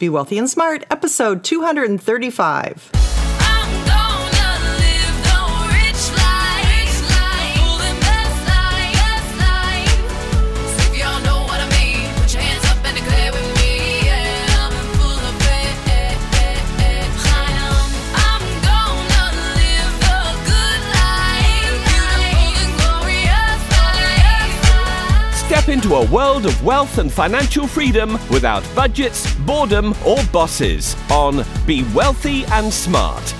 Be Wealthy and Smart, episode 235. Into a world of wealth and financial freedom without budgets, boredom, or bosses on Be Wealthy and Smart.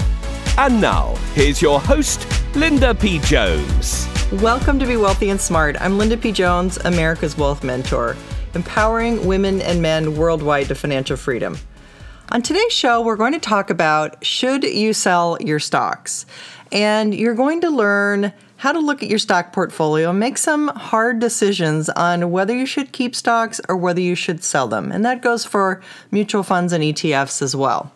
And now, here's your host, Linda P. Jones. Welcome to Be Wealthy and Smart. I'm Linda P. Jones, America's Wealth Mentor, empowering women and men worldwide to financial freedom. On today's show, we're going to talk about should you sell your stocks? And you're going to learn how to look at your stock portfolio and make some hard decisions on whether you should keep stocks or whether you should sell them. And that goes for mutual funds and ETFs as well.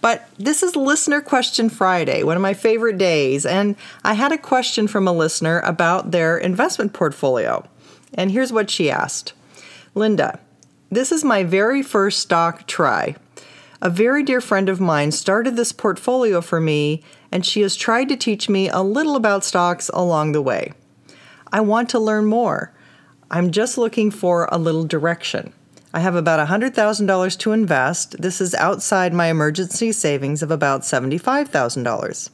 But this is Listener Question Friday, one of my favorite days. And I had a question from a listener about their investment portfolio. And here's what she asked Linda, this is my very first stock try. A very dear friend of mine started this portfolio for me, and she has tried to teach me a little about stocks along the way. I want to learn more. I'm just looking for a little direction. I have about $100,000 to invest. This is outside my emergency savings of about $75,000.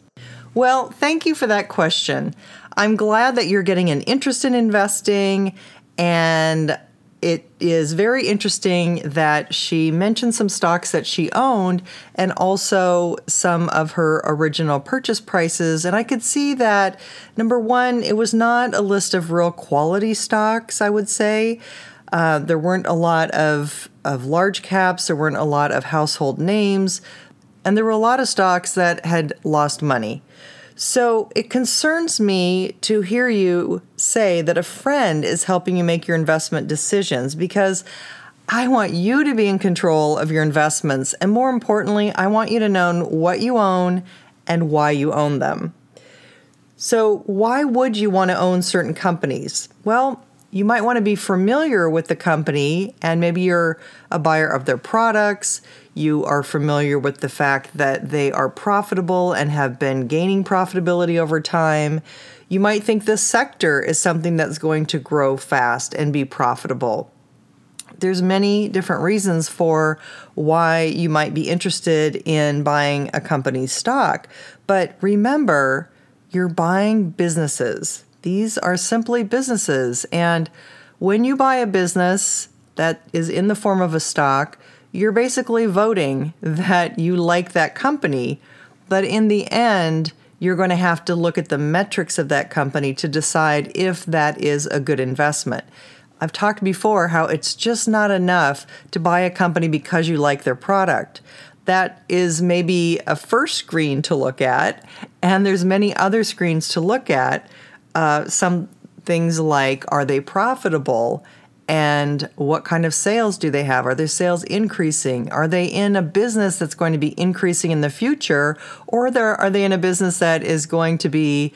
Well, thank you for that question. I'm glad that you're getting an interest in investing, and it is very interesting that she mentioned some stocks that she owned and also some of her original purchase prices. And I could see that, number one, it was not a list of real quality stocks, I would say. Uh, there weren't a lot of, of large caps, there weren't a lot of household names, and there were a lot of stocks that had lost money. So it concerns me to hear you say that a friend is helping you make your investment decisions because I want you to be in control of your investments. And more importantly, I want you to know what you own and why you own them. So, why would you want to own certain companies? Well, you might want to be familiar with the company and maybe you're a buyer of their products. You are familiar with the fact that they are profitable and have been gaining profitability over time. You might think this sector is something that's going to grow fast and be profitable. There's many different reasons for why you might be interested in buying a company's stock, but remember, you're buying businesses. These are simply businesses. And when you buy a business that is in the form of a stock, you're basically voting that you like that company. But in the end, you're going to have to look at the metrics of that company to decide if that is a good investment. I've talked before how it's just not enough to buy a company because you like their product. That is maybe a first screen to look at, and there's many other screens to look at uh, some things like are they profitable and what kind of sales do they have? Are their sales increasing? Are they in a business that's going to be increasing in the future, or are they in a business that is going to be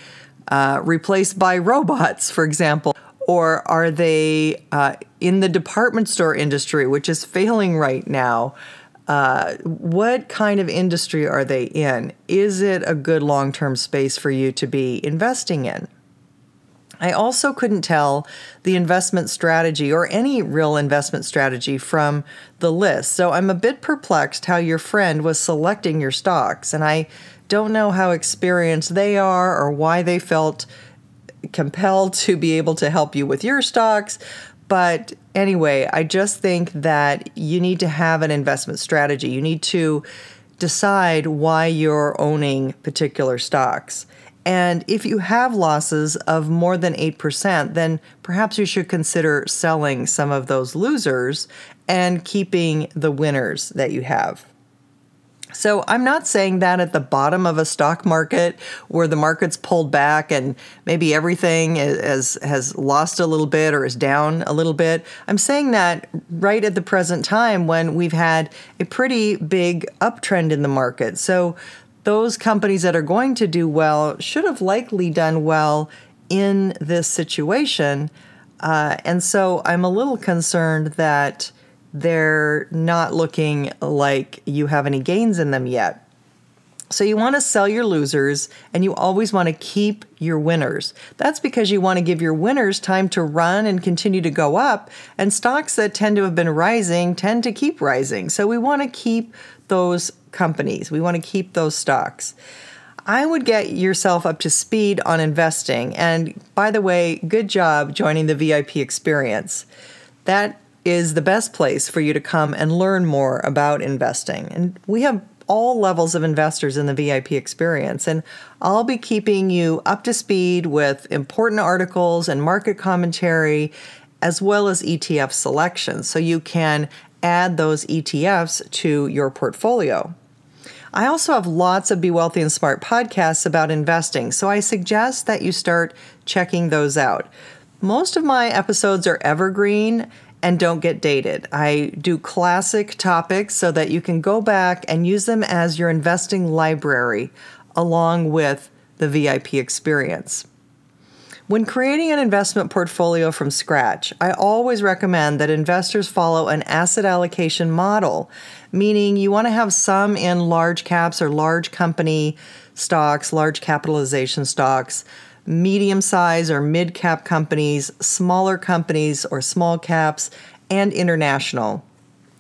uh, replaced by robots, for example? Or are they uh, in the department store industry, which is failing right now? Uh, what kind of industry are they in? Is it a good long term space for you to be investing in? I also couldn't tell the investment strategy or any real investment strategy from the list. So I'm a bit perplexed how your friend was selecting your stocks, and I don't know how experienced they are or why they felt compelled to be able to help you with your stocks. But anyway, I just think that you need to have an investment strategy. You need to decide why you're owning particular stocks. And if you have losses of more than 8%, then perhaps you should consider selling some of those losers and keeping the winners that you have. So I'm not saying that at the bottom of a stock market where the market's pulled back and maybe everything has has lost a little bit or is down a little bit. I'm saying that right at the present time when we've had a pretty big uptrend in the market. So those companies that are going to do well should have likely done well in this situation. Uh, and so I'm a little concerned that they're not looking like you have any gains in them yet. So you want to sell your losers and you always want to keep your winners. That's because you want to give your winners time to run and continue to go up, and stocks that tend to have been rising tend to keep rising. So we want to keep those companies, we want to keep those stocks. I would get yourself up to speed on investing. And by the way, good job joining the VIP experience. That is the best place for you to come and learn more about investing. And we have all levels of investors in the VIP experience. And I'll be keeping you up to speed with important articles and market commentary, as well as ETF selections, so you can add those ETFs to your portfolio. I also have lots of Be Wealthy and Smart podcasts about investing, so I suggest that you start checking those out. Most of my episodes are evergreen and don't get dated. I do classic topics so that you can go back and use them as your investing library along with the VIP experience. When creating an investment portfolio from scratch, I always recommend that investors follow an asset allocation model, meaning you want to have some in large caps or large company stocks, large capitalization stocks, medium size or mid cap companies, smaller companies or small caps, and international.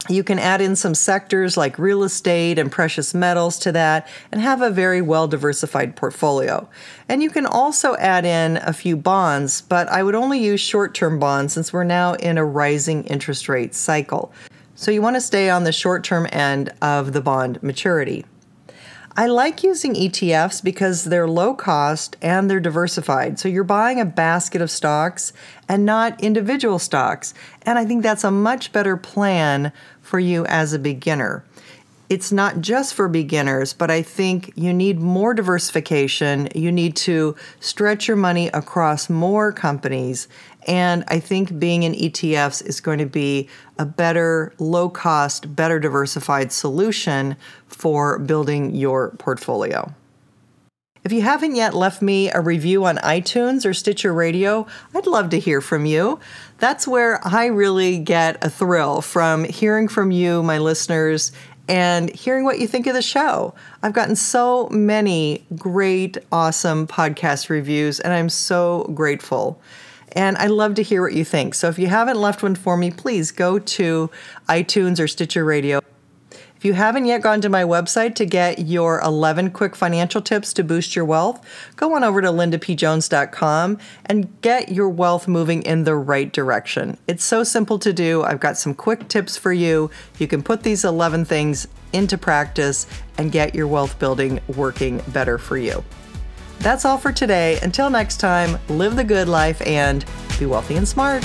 You can add in some sectors like real estate and precious metals to that and have a very well diversified portfolio. And you can also add in a few bonds, but I would only use short term bonds since we're now in a rising interest rate cycle. So you want to stay on the short term end of the bond maturity. I like using ETFs because they're low cost and they're diversified. So you're buying a basket of stocks and not individual stocks. And I think that's a much better plan for you as a beginner. It's not just for beginners, but I think you need more diversification. You need to stretch your money across more companies. And I think being in ETFs is going to be a better, low cost, better diversified solution for building your portfolio. If you haven't yet left me a review on iTunes or Stitcher Radio, I'd love to hear from you. That's where I really get a thrill from hearing from you, my listeners, and hearing what you think of the show. I've gotten so many great, awesome podcast reviews, and I'm so grateful. And I love to hear what you think. So if you haven't left one for me, please go to iTunes or Stitcher Radio. If you haven't yet gone to my website to get your 11 quick financial tips to boost your wealth, go on over to lindapjones.com and get your wealth moving in the right direction. It's so simple to do. I've got some quick tips for you. You can put these 11 things into practice and get your wealth building working better for you. That's all for today. Until next time, live the good life and be wealthy and smart.